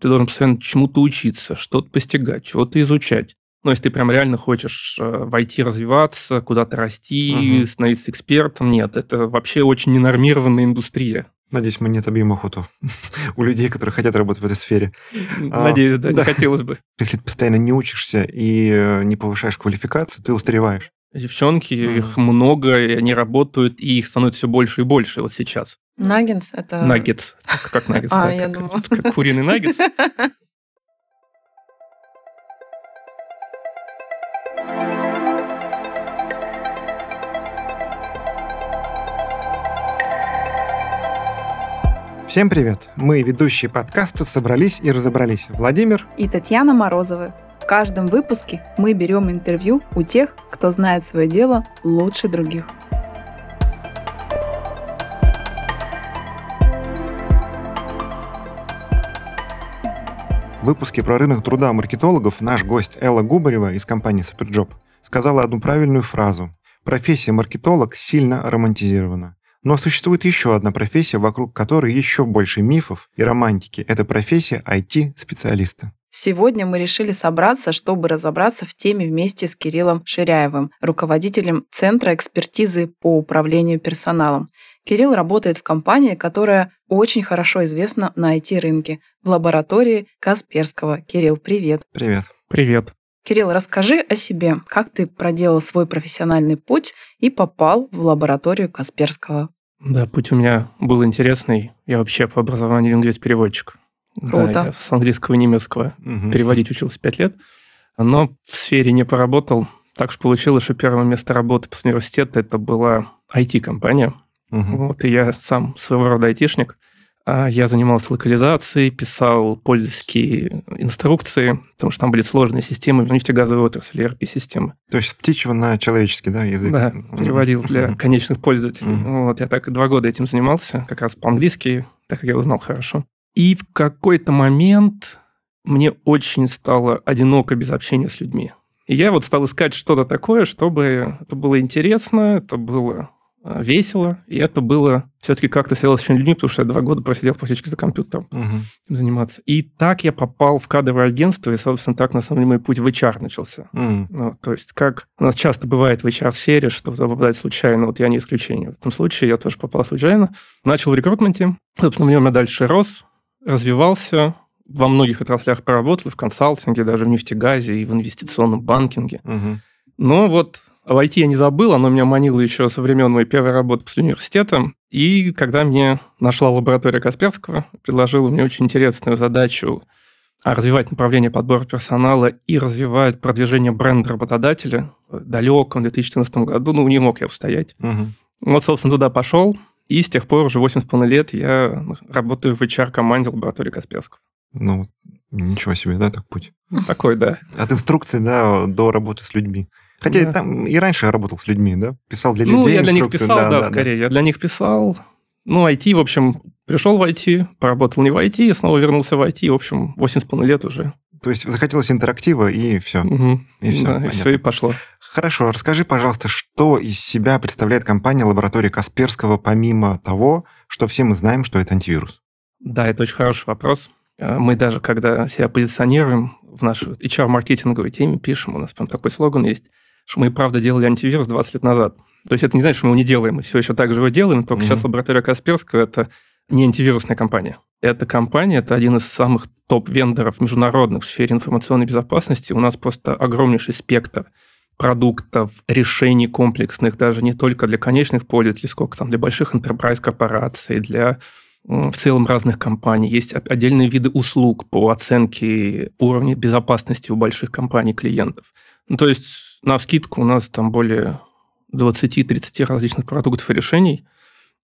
Ты должен постоянно чему-то учиться, что-то постигать, чего-то изучать. Но если ты прям реально хочешь э, войти, развиваться, куда-то расти, угу. становиться экспертом, нет, это вообще очень ненормированная индустрия. Надеюсь, мы не отобьем охоту у людей, которые хотят работать в этой сфере. А, Надеюсь, да, да, не хотелось бы. Если ты постоянно не учишься и э, не повышаешь квалификацию, ты устареваешь. Девчонки, их много, и они работают, и их становится все больше и больше вот сейчас. Наггетс это... Наггетс. Как, наггетс? А, я думала. Как куриный наггетс. Всем привет! Мы, ведущие подкаста, собрались и разобрались. Владимир и Татьяна Морозовы. В каждом выпуске мы берем интервью у тех, кто знает свое дело лучше других. Выпуске про рынок труда маркетологов наш гость Элла Губарева из компании Superjob сказала одну правильную фразу. Профессия маркетолог сильно романтизирована. Но существует еще одна профессия, вокруг которой еще больше мифов и романтики. Это профессия IT-специалиста. Сегодня мы решили собраться, чтобы разобраться в теме вместе с Кириллом Ширяевым, руководителем Центра экспертизы по управлению персоналом. Кирилл работает в компании, которая очень хорошо известна на IT-рынке, в лаборатории Касперского. Кирилл, привет. Привет. Привет. Кирилл, расскажи о себе. Как ты проделал свой профессиональный путь и попал в лабораторию Касперского? Да, путь у меня был интересный. Я вообще по образованию лингвист-переводчик. Круто. Да, я с английского и немецкого угу. переводить учился пять лет. Но в сфере не поработал. Так что получилось, что первое место работы после университета это была IT-компания. Угу. Вот, и я сам своего рода айтишник. А я занимался локализацией, писал пользовательские инструкции, потому что там были сложные системы в нефтегазовой отрасли, ERP-системы. То есть с птичьего на человеческий, да, язык? Да, переводил для конечных пользователей. Вот, я так два года этим занимался, как раз по-английски, так как я узнал хорошо. И в какой-то момент мне очень стало одиноко без общения с людьми. И я вот стал искать что-то такое, чтобы это было интересно, это было весело, и это было все-таки как-то связано с этими людьми, потому что я два года просидел практически за компьютером угу. заниматься. И так я попал в кадровое агентство, и, собственно, так, на самом деле, мой путь в HR начался. Угу. Ну, то есть, как у нас часто бывает в HR-сфере, что попадает случайно, вот я не исключение. В этом случае я тоже попал случайно. Начал в рекрутменте, собственно, в нем я дальше рос, развивался, во многих отраслях поработал, в консалтинге, даже в нефтегазе и в инвестиционном банкинге. Угу. Но вот в IT я не забыл, оно меня манило еще со времен моей первой работы после университета. И когда мне нашла лаборатория Касперского, предложила мне очень интересную задачу развивать направление подбора персонала и развивать продвижение бренда работодателя в далеком 2014 году, ну, не мог я устоять. Угу. Вот, собственно, туда пошел, и с тех пор уже 8,5 лет я работаю в HR-команде лаборатории Касперского. Ну, ничего себе, да, так путь? Такой, да. От инструкции, да, до работы с людьми. Хотя да. там и раньше я работал с людьми, да? Писал для людей. Ну, я для них писал, да, да, да скорее. Да. Я для них писал. Ну, IT, в общем, пришел в IT, поработал не в IT, снова вернулся в IT, в общем, 8,5 лет уже. То есть захотелось интерактива, и все. Угу. И все, да, и все, и пошло. Хорошо, расскажи, пожалуйста, что из себя представляет компания лаборатории Касперского, помимо того, что все мы знаем, что это антивирус? Да, это очень хороший вопрос. А мы даже, когда себя позиционируем в нашей HR-маркетинговой теме, пишем, у нас прям такой слоган есть – что мы и правда делали антивирус 20 лет назад. То есть это не значит, что мы его не делаем, мы все еще так же его делаем, только mm-hmm. сейчас лаборатория Касперского – это не антивирусная компания. Эта компания – это один из самых топ-вендоров международных в сфере информационной безопасности. У нас просто огромнейший спектр продуктов, решений комплексных, даже не только для конечных пользователей, сколько там для больших enterprise корпораций, для в целом разных компаний. Есть отдельные виды услуг по оценке уровня безопасности у больших компаний клиентов. Ну, то есть на скидку у нас там более 20-30 различных продуктов и решений,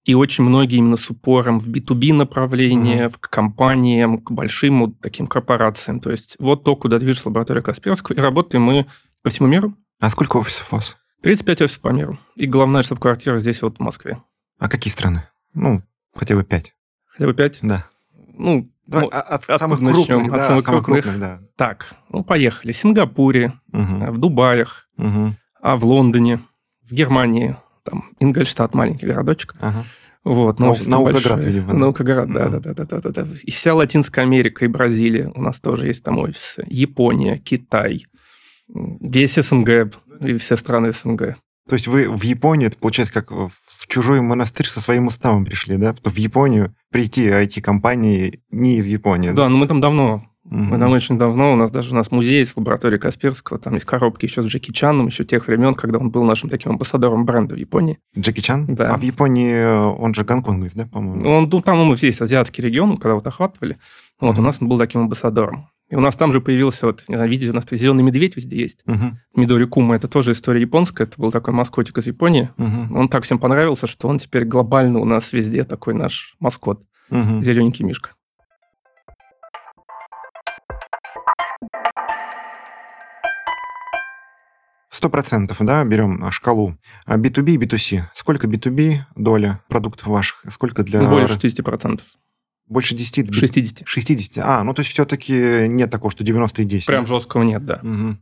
и очень многие именно с упором в B2B направление, mm-hmm. к компаниям, к большим вот таким корпорациям. То есть вот то, куда движется лаборатория Касперского, и работаем мы по всему миру. А сколько офисов у вас? 35 офисов по миру. И главная штаб-квартира здесь вот в Москве. А какие страны? Ну, хотя бы пять. Хотя бы пять? Да. Ну, Давай, ну, от, от самых крупных, начнем? Да, от самых, самых крупных. крупных да. Так, ну поехали. В Сингапуре, угу. в Дубаях, угу. а в Лондоне, в Германии, там Ингольштадт, маленький городочек. Ага. Вот, но Нау- Наукоград, видимо. Наукоград, да, да, да, да, да, да, да. И вся Латинская Америка и Бразилия у нас тоже есть там офисы. Япония, Китай, весь СНГ и все страны СНГ. То есть вы в Японии, это получается как в чужой монастырь со своим уставом пришли, да? В Японию прийти IT-компании не из Японии. Да, но мы там давно. Мы там очень давно. У нас даже у нас музей есть, лаборатория Касперского. Там есть коробки еще с Джеки Чаном, еще тех времен, когда он был нашим таким амбассадором бренда в Японии. Джеки Чан? Да. А в Японии э, он же гонконговец, да, по-моему? Он, ну, там ну, есть азиатский регион, когда вот охватывали. Вот, угу. у нас он был таким амбассадором. И у нас там же появился, вот, видите, у нас зеленый медведь везде есть. Угу. Мидори Кума, это тоже история японская, это был такой маскотик из Японии. Угу. Он так всем понравился, что он теперь глобально у нас везде такой наш маскот. Угу. Зелененький мишка. Сто процентов, да, берем шкалу. B2B и B2C. Сколько B2B доля продуктов ваших, сколько для... Больше 60%. Больше 10? 60. 60. А, ну то есть все-таки нет такого, что 90 и 10. Прям да? жесткого нет, да. Угу.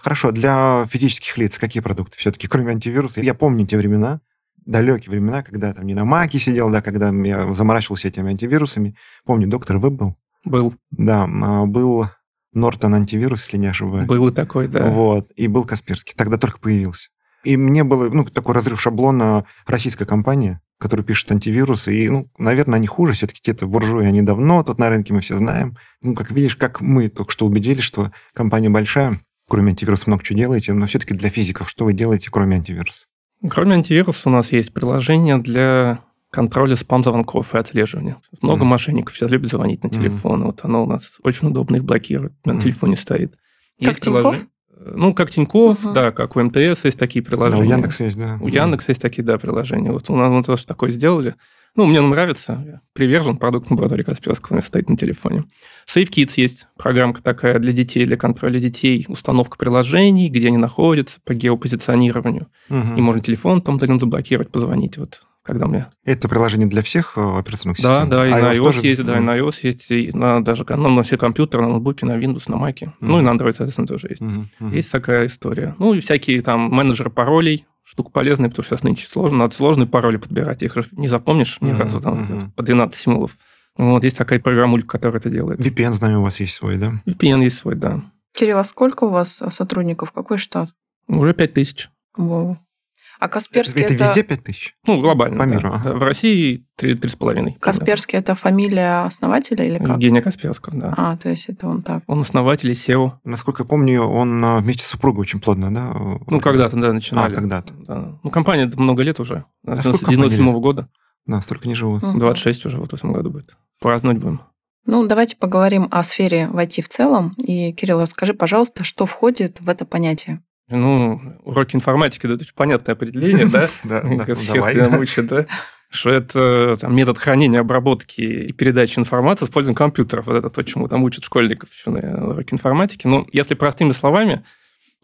Хорошо, для физических лиц какие продукты все-таки, кроме антивируса? Я помню те времена, далекие времена, когда там не на Маке сидел, да, когда я заморачивался этими антивирусами. Помню, доктор Веб был? Был. Да, а, был Нортон антивирус, если не ошибаюсь. Был и такой, да. Вот, и был Касперский. Тогда только появился. И мне было, ну, такой разрыв шаблона российская компания, который пишет антивирусы. И, ну, наверное, они хуже. Все-таки те-то буржуи, они давно тут на рынке, мы все знаем. Ну, как видишь, как мы только что убедились, что компания большая, кроме антивируса много чего делаете, но все-таки для физиков что вы делаете, кроме антивируса? Кроме антивируса у нас есть приложение для контроля спам-звонков и отслеживания. Много mm. мошенников сейчас любят звонить на телефон. Mm. Вот оно у нас очень удобно их блокирует. На mm. телефоне стоит. Как есть приложение. Ну, как Тиньков, угу. да, как у МТС есть такие приложения. Да, у Яндекса есть, да. У Яндекса есть такие, да, приложения. Вот у нас мы тоже такое сделали. Ну, мне нравится, я привержен продукт лаборатории Касперского, стоит на телефоне. SafeKids есть программка такая для детей, для контроля детей, установка приложений, где они находятся, по геопозиционированию. Угу. И можно телефон там заблокировать, позвонить. Вот когда мне... Это приложение для всех э, операционных систем? Да, да, и iOS на iOS тоже? есть, да, и на iOS есть, и на даже ну, на все компьютеры, на ноутбуке, на Windows, на Mac. Mm-hmm. Ну, и на Android, соответственно, тоже есть. Mm-hmm. Есть такая история. Ну, и всякие там менеджеры паролей, штука полезная, потому что сейчас нынче сложно, надо сложные пароли подбирать, их не запомнишь ни mm-hmm. разу, там, mm-hmm. по 12 символов. Вот, есть такая программулька, которая это делает. VPN, знаю, у вас есть свой, да? VPN есть свой, да. Кирилл, а сколько у вас сотрудников? Какой штат? Уже 5 тысяч. Wow. А Касперский это... Это везде 5 тысяч? Ну, глобально. По миру. Да. В России 3,5. Касперский – это фамилия основателя или как? Евгения Касперского, да. А, то есть это он так. Он основатель и SEO. Насколько я помню, он а, вместе с супругой очень плотно, да? Ну, когда-то, да, начинали. А, когда-то. Да. Ну, компания много лет уже. А 97 -го года. Да, столько не живут. 26 уже вот в этом году будет. Праздновать будем. Ну, давайте поговорим о сфере в IT в целом. И, Кирилл, расскажи, пожалуйста, что входит в это понятие? Ну, уроки информатики дают очень понятное определение, да? Да, Всех мучат, да? Что это там, метод хранения, обработки и передачи информации с использованием компьютеров. Вот это то, чему там учат школьников еще на уроке информатики. Но если простыми словами,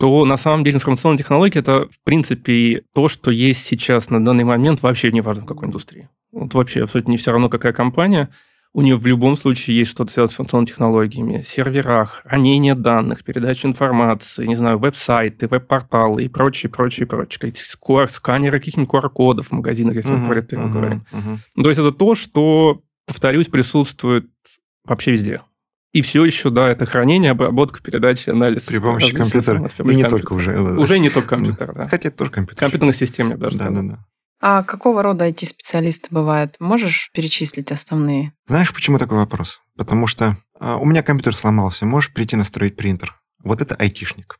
то на самом деле информационные технологии – это, в принципе, то, что есть сейчас на данный момент вообще не важно в какой индустрии. Вот вообще абсолютно не все равно, какая компания – у нее в любом случае есть что-то связано с информационными технологиями, серверах, хранение данных, передача информации, не знаю, веб-сайты, веб-порталы и прочее, прочее, прочее. Скор, сканеры каких-нибудь QR-кодов в магазинах, если uh-huh, мы про это uh-huh, говорим. Uh-huh. То есть это то, что, повторюсь, присутствует вообще везде. И все еще, да, это хранение, обработка, передача, анализ. При помощи компьютера. И не только уже. Уже не только компьютер, да. Хотя это тоже компьютер. Компьютерной системе даже. Да, да, да. А какого рода IT-специалисты бывают? Можешь перечислить основные? Знаешь, почему такой вопрос? Потому что а, у меня компьютер сломался, можешь прийти настроить принтер. Вот это айтишник.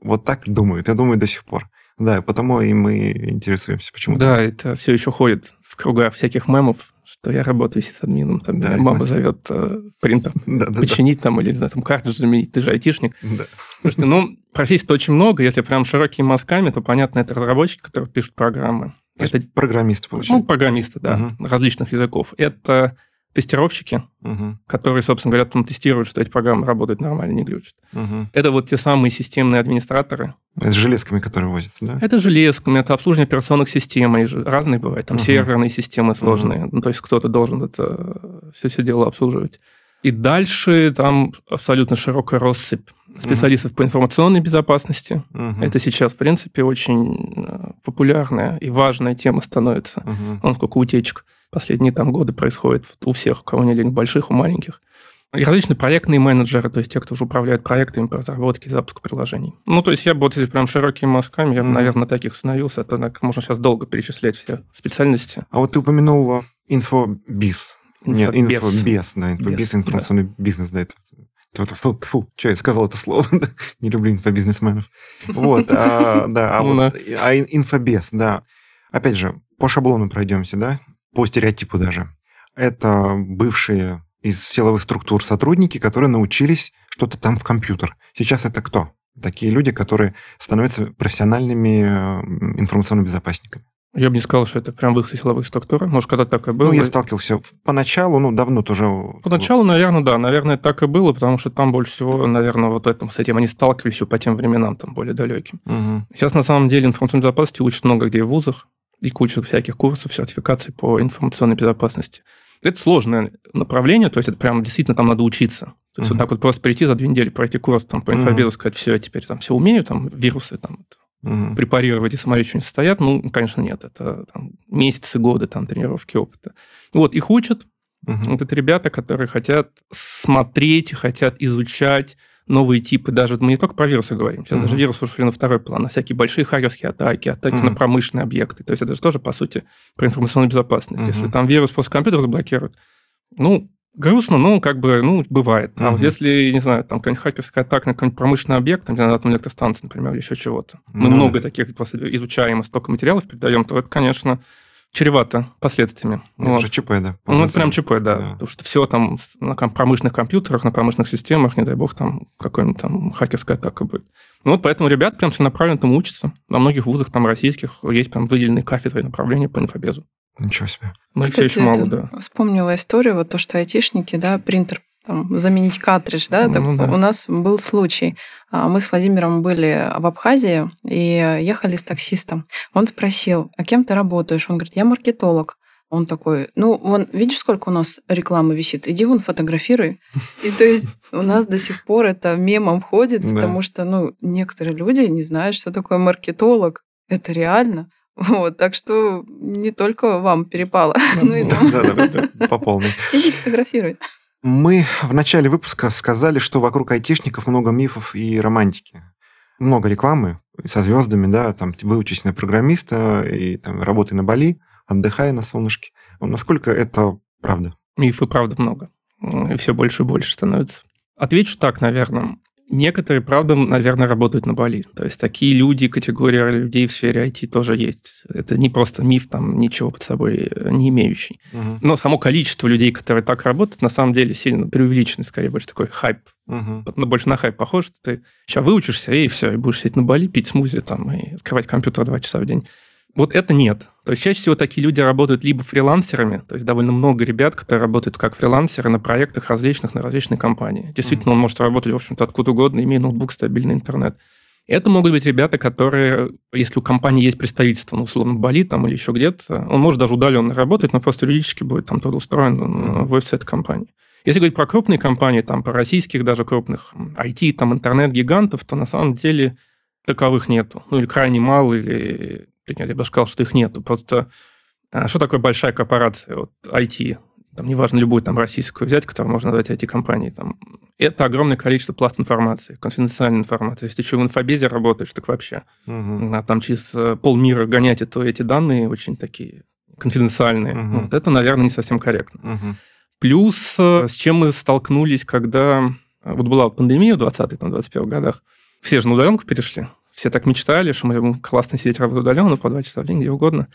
Вот так думают, я думаю до сих пор. Да, потому и мы интересуемся, почему. Да, это все еще ходит в кругах всяких мемов, что я работаю с админом, там да, мама да. зовет э, принтер да, да, починить да. там или, не знаю, там картридж заменить, ты же айтишник. Да. Слушайте, ну, профессий-то очень много, если прям широкими мазками, то, понятно, это разработчики, которые пишут программы. То это программисты, получается? Ну, программисты, да, угу. различных языков. Это тестировщики, угу. которые, собственно говоря, там тестируют, что эти программы работают нормально, не глючат. Угу. Это вот те самые системные администраторы. Это с железками, которые возятся, да? Это железками, это обслуживание операционных систем, и разные бывают, там угу. серверные системы сложные, угу. ну, то есть кто-то должен это все, все дело обслуживать. И дальше там абсолютно широкая россыпь специалистов mm по информационной безопасности. mm Это сейчас, в принципе, очень э, популярная и важная тема становится. mm Он сколько утечек последние там годы происходит у всех, у кого не лень, больших, у маленьких. И различные проектные менеджеры, то есть те, кто уже управляет проектами по разработке и запуску приложений. Ну, то есть я бы вот если прям широкими мазками, я mm-hmm. наверное, таких становился, то так, можно сейчас долго перечислять все специальности. А вот ты упомянул инфобиз. Нет, инфобиз, да, инфобиз, информационный да. бизнес, да, это Фу, фу, что я сказал это слово? Не люблю инфобизнесменов. Вот, а, да, а, вот, а инфобес, да. Опять же, по шаблону пройдемся, да, по стереотипу даже. Это бывшие из силовых структур сотрудники, которые научились что-то там в компьютер. Сейчас это кто? Такие люди, которые становятся профессиональными э, информационными безопасниками. Я бы не сказал, что это прям выход из силовых структур. Может, когда так и было. Ну, я сталкивался поначалу, ну, давно тоже. Поначалу, наверное, да. Наверное, так и было, потому что там больше всего, наверное, вот этом, с этим они сталкивались еще по тем временам, там, более далеким. Угу. Сейчас, на самом деле, информационной безопасности учат много где в вузах и куча всяких курсов, сертификаций по информационной безопасности. Это сложное направление, то есть это прям действительно там надо учиться. То есть uh-huh. вот так вот просто прийти за две недели, пройти курс там, по инфобезу, uh-huh. сказать, все, я теперь там все умею, там вирусы там uh-huh. препарировать и смотреть, что они состоят. Ну, конечно, нет. Это там, месяцы, годы там, тренировки, опыта. Вот, их учат. Uh-huh. Вот это ребята, которые хотят смотреть, хотят изучать, новые типы, даже мы не только про вирусы говорим, сейчас mm-hmm. даже вирусы ушли на второй план, на всякие большие хакерские атаки, атаки mm-hmm. на промышленные объекты. То есть это же тоже, по сути, про информационную безопасность. Mm-hmm. Если там вирус после компьютера заблокируют, ну, грустно, но как бы, ну, бывает. А mm-hmm. вот если, не знаю, там какая-нибудь хакерская атака на какой-нибудь промышленный объект, там, на атомной электростанции, например, или еще чего-то, мы много таких после изучаем, и столько материалов передаем, то это, конечно, чревато последствиями. Это вот. же ЧП, да? Ну, это прям ЧП, да, да. Потому что все там на промышленных компьютерах, на промышленных системах, не дай бог, там какой-нибудь там хакерская атака будет. Ну вот поэтому ребят прям все направленно там учатся. На многих вузах там российских есть прям выделенные кафедры и направления по инфобезу. Ничего себе. Ну, Кстати, еще мало, да. Вспомнила историю, вот то, что айтишники, да, принтер там, заменить картридж, да, ну, так, да, у нас был случай. А, мы с Владимиром были в Абхазии и ехали с таксистом. Он спросил, а кем ты работаешь? Он говорит, я маркетолог. Он такой, ну, вон, видишь, сколько у нас рекламы висит? Иди вон фотографируй. И то есть у нас до сих пор это мемом ходит, потому что, ну, некоторые люди не знают, что такое маркетолог. Это реально. Вот, так что не только вам перепало. Ну, и там. по полной. Иди фотографируй. Мы в начале выпуска сказали, что вокруг айтишников много мифов и романтики. Много рекламы со звездами, да, там выучись на программиста и там работай на Бали, отдыхай на солнышке. Насколько это правда? Мифы, правда, много. И все больше и больше становится. Отвечу так, наверное. Некоторые, правда, наверное, работают на Бали. То есть такие люди, категория людей в сфере IT тоже есть. Это не просто миф, там ничего под собой э, не имеющий. Угу. Но само количество людей, которые так работают, на самом деле сильно преувеличено, скорее больше такой хайп. Угу. Больше на хайп похож, что ты сейчас выучишься, и все, и будешь сидеть на Бали, пить смузи там, и открывать компьютер два часа в день. Вот это нет. То есть чаще всего такие люди работают либо фрилансерами, то есть довольно много ребят, которые работают как фрилансеры на проектах различных, на различные компании. Действительно, mm-hmm. он может работать, в общем-то, откуда угодно, имея ноутбук, стабильный интернет. Это могут быть ребята, которые, если у компании есть представительство, ну, условно, Бали там или еще где-то, он может даже удаленно работать, но просто юридически будет там трудоустроен mm-hmm. в офисе этой компании. Если говорить про крупные компании, там, про российских даже крупных IT, там, интернет-гигантов, то на самом деле таковых нету. Ну, или крайне мало, или нет, я бы сказал, что их нету. Просто а, что такое большая корпорация, вот IT, там, неважно, любую там российскую взять, которую можно назвать IT-компанией, там, это огромное количество пласт информации, конфиденциальной информации. Если ты еще в инфобезе работаешь, так вообще. Угу. А там через э, полмира гонять это, эти данные очень такие конфиденциальные. Угу. Вот это, наверное, не совсем корректно. Угу. Плюс, э, с чем мы столкнулись, когда... Э, вот была пандемия в 20-21 годах, все же на удаленку перешли. Все так мечтали, что мы классно сидеть работать удаленно по два часа в день, где угодно.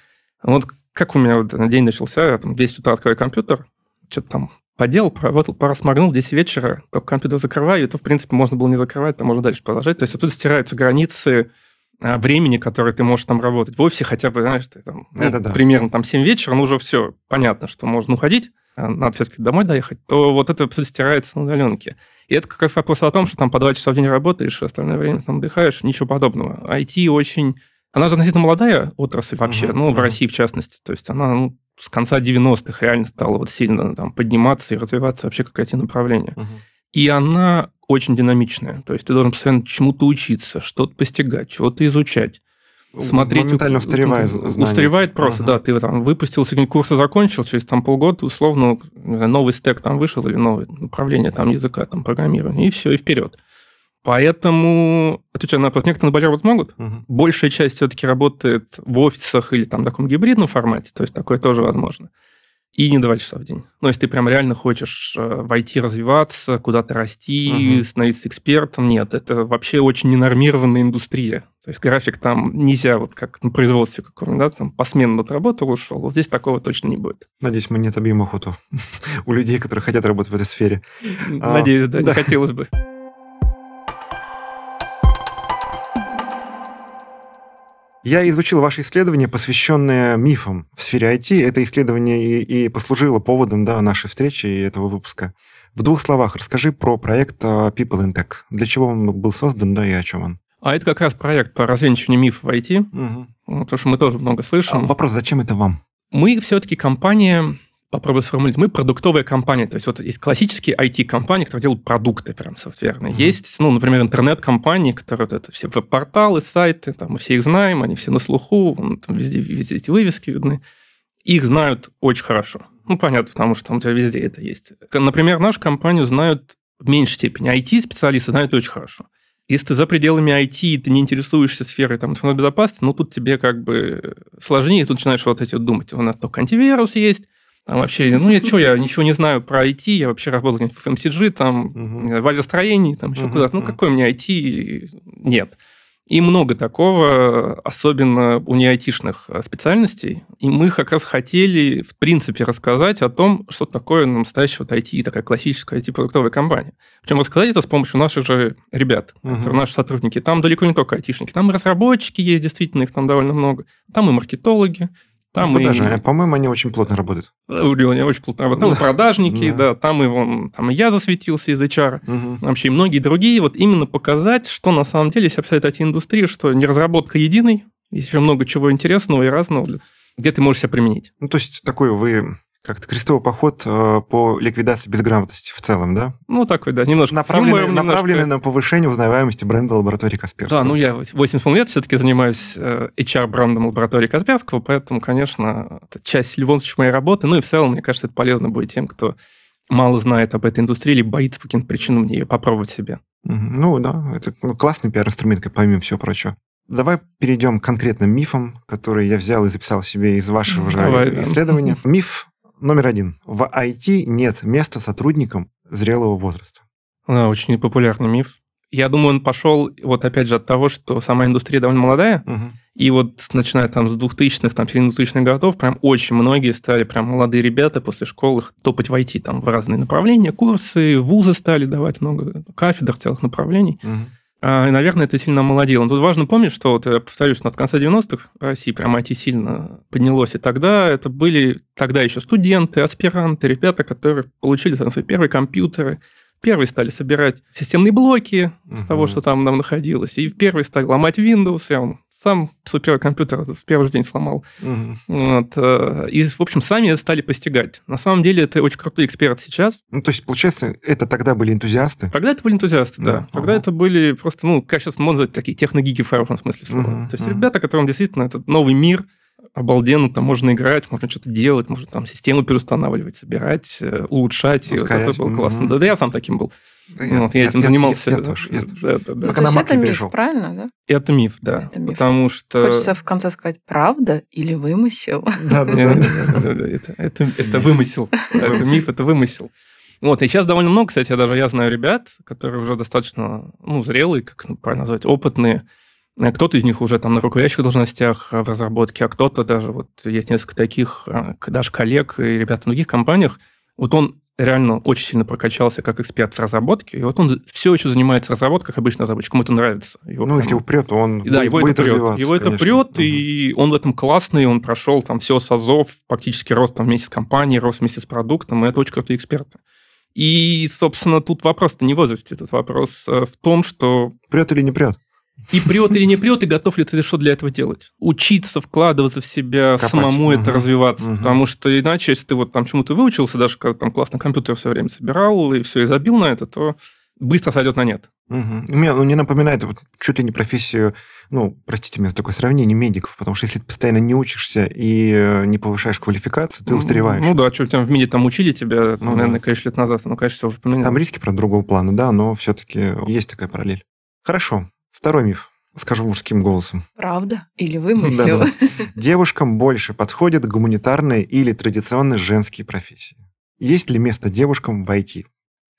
Вот как у меня вот день начался, я там в 10 утра открою компьютер, что-то там поделал, поработал, пару сморгнул, в 10 вечера, только компьютер закрываю, и то, в принципе, можно было не закрывать, там можно дальше продолжать. То есть оттуда стираются границы а, времени, которое ты можешь там работать. В офисе хотя бы, знаешь, ты там, ну, да. примерно там 7 вечера, ну, уже все понятно, что можно уходить, надо все-таки домой доехать, то вот это абсолютно стирается на удаленке. И это как раз вопрос о том, что там по два часа в день работаешь, остальное время там отдыхаешь, ничего подобного. IT очень... Она же относительно молодая отрасль вообще, uh-huh, ну, uh-huh. в России в частности. То есть она ну, с конца 90-х реально стала вот сильно там подниматься и развиваться вообще как IT-направление. Uh-huh. И она очень динамичная. То есть ты должен постоянно чему-то учиться, что-то постигать, чего-то изучать. Смотреть... Моментально устаревает знания. Устаревает просто, ага. да. Ты там выпустился, курсы закончил, через там полгода, условно, новый стек там вышел или новое направление там языка, там программирования, и все, и вперед. Поэтому, отвечая на вопрос, некоторые на работать могут. Угу. Большая часть все-таки работает в офисах или там в таком гибридном формате, то есть такое тоже возможно. И не два часа в день. Но если ты прям реально хочешь э, войти, развиваться, куда-то расти, угу. становиться экспертом, нет, это вообще очень ненормированная индустрия. То есть график там нельзя, вот как на производстве каком да, там посменно отработал, ушел. Вот здесь такого точно не будет. Надеюсь, мы не отобьем охоту у людей, которые хотят работать в этой сфере. Надеюсь, да, не хотелось бы. Я изучил ваше исследование, посвященное мифам в сфере IT. Это исследование и, и послужило поводом да, нашей встречи и этого выпуска. В двух словах расскажи про проект а, People in Tech. Для чего он был создан, да, и о чем он? А это как раз проект по развенчиванию мифов в IT, угу. потому что мы тоже много слышим. А вопрос, зачем это вам? Мы все-таки компания, попробую сформулировать. Мы продуктовая компания. То есть вот есть классические IT-компании, которые делают продукты прям софтверные. Mm-hmm. Есть, ну, например, интернет-компании, которые вот это все веб-порталы, сайты, там мы все их знаем, они все на слуху, там везде, везде эти вывески видны. Их знают очень хорошо. Ну, понятно, потому что там у тебя везде это есть. Например, нашу компанию знают в меньшей степени. IT-специалисты знают очень хорошо. Если ты за пределами IT, ты не интересуешься сферой там, информационной безопасности, ну, тут тебе как бы сложнее, тут начинаешь вот эти вот думать. У нас только антивирус есть, там вообще, ну, я что, я ничего не знаю про IT, я вообще работал в FMCG, там, угу. в авиастроении, там, еще угу, куда-то. Ну, какой у меня IT? Нет. И много такого, особенно у неайтишных э, специальностей. И мы как раз хотели, в принципе, рассказать о том, что такое настоящая вот IT, такая классическая IT-продуктовая компания. Причем рассказать это с помощью наших же ребят, угу. которые наши сотрудники. Там далеко не только айтишники, там и разработчики есть, действительно, их там довольно много. Там и маркетологи, там ну, и... даже, по-моему, они очень плотно работают. У они очень плотно работают. Там продажники, да. да, там и вон, там и я засветился из HR, угу. вообще и многие другие. Вот именно показать, что на самом деле себя представляет IT-индустрия, что не разработка единой, есть еще много чего интересного и разного, где ты можешь себя применить. Ну, то есть такой вы как-то крестовый поход э, по ликвидации безграмотности в целом, да? Ну, такой, да, немножко направленный, юмором, направленный немножко... на повышение узнаваемости бренда лаборатории Касперского. Да, ну я 8 лет все-таки занимаюсь HR-брендом э, лаборатории Касперского, поэтому, конечно, это часть, в любом случае, моей работы. Ну и в целом, мне кажется, это полезно будет тем, кто мало знает об этой индустрии или боится по каким-то причинам в нее попробовать себе. Ну да, это ну, классный пиар-инструмент, помимо всего прочего. Давай перейдем к конкретным мифам, которые я взял и записал себе из вашего Давай, же исследования. Да. Миф Номер один. В IT нет места сотрудникам зрелого возраста. Да, очень популярный миф. Я думаю, он пошел вот опять же от того, что сама индустрия довольно молодая, угу. и вот начиная там с 2000-х, там, середины 2000-х годов, прям очень многие стали прям молодые ребята после школы топать в IT там в разные направления, курсы, вузы стали давать много кафедр целых направлений. Угу. А, и, наверное, это сильно омолодило. Но тут важно помнить, что, вот, я повторюсь, от конца 90-х в России прям IT сильно поднялось. И тогда это были тогда еще студенты, аспиранты, ребята, которые получили там, свои первые компьютеры, Первые стали собирать системные блоки угу. с того, что там нам находилось. И первые стали ломать Windows. Я сам суперкомпьютер в первый же день сломал. Угу. Вот. Э, и, в общем, сами стали постигать. На самом деле, это очень крутой эксперт сейчас. Ну, то есть, получается, это тогда были энтузиасты? Тогда это были энтузиасты, да. да. Тогда ага. это были просто, ну, как сейчас можно назвать, такие техногики в хорошем смысле слова. Угу. То есть, угу. ребята, которым действительно этот новый мир обалденно, там можно играть, можно что-то делать, можно там систему переустанавливать, собирать, э, улучшать. И вот это было классно. Mm-hmm. Да, да, я сам таким был. Я, вот, я, я этим я, занимался. Я, я, тоже, я тоже. Да, да, да. То есть это миф, пришел. правильно, да? Это миф, да. Это миф. Потому что... Хочется в конце сказать, правда или вымысел? Да, да, да. Это вымысел. Это миф, это вымысел. Вот, и сейчас довольно много, кстати, даже я знаю ребят, которые уже достаточно, ну, зрелые, как правильно назвать, опытные, кто-то из них уже там на руководящих должностях э, в разработке, а кто-то даже, вот есть несколько таких, э, даже коллег и ребят в других компаниях, вот он реально очень сильно прокачался как эксперт в разработке, и вот он все еще занимается разработкой, как обычно разработчик, ему это нравится. Его ну, прям... если упрет, он да, будет, его будет это прет. Его это прет, угу. и он в этом классный, он прошел там все с АЗОВ, практически рост там вместе с компанией, рост вместе с продуктом, и это очень крутые эксперты. И, собственно, тут вопрос-то не в возрасте, тут вопрос в том, что... Прет или не прет? И прет или не прет, и готов ли ты что для этого делать? Учиться, вкладываться в себя, Копать. самому угу. это развиваться. Угу. Потому что иначе, если ты вот там чему-то выучился, даже когда там классно компьютер все время собирал и все, и забил на это, то быстро сойдет на нет. Угу. Мне, мне напоминает вот, чуть ли не профессию, ну, простите меня за такое сравнение, медиков, потому что если ты постоянно не учишься и э, не повышаешь квалификацию, ты устареваешь. Ну да, что там в МИДе там учили тебя, ну, наверное, да. конечно, лет назад, ну, конечно, все уже поменялось. Там риски, про другого плана, да, но все-таки есть такая параллель. Хорошо. Второй миф. Скажу мужским голосом. Правда? Или вымысел? Да, да. Девушкам больше подходят гуманитарные или традиционные женские профессии. Есть ли место девушкам в IT?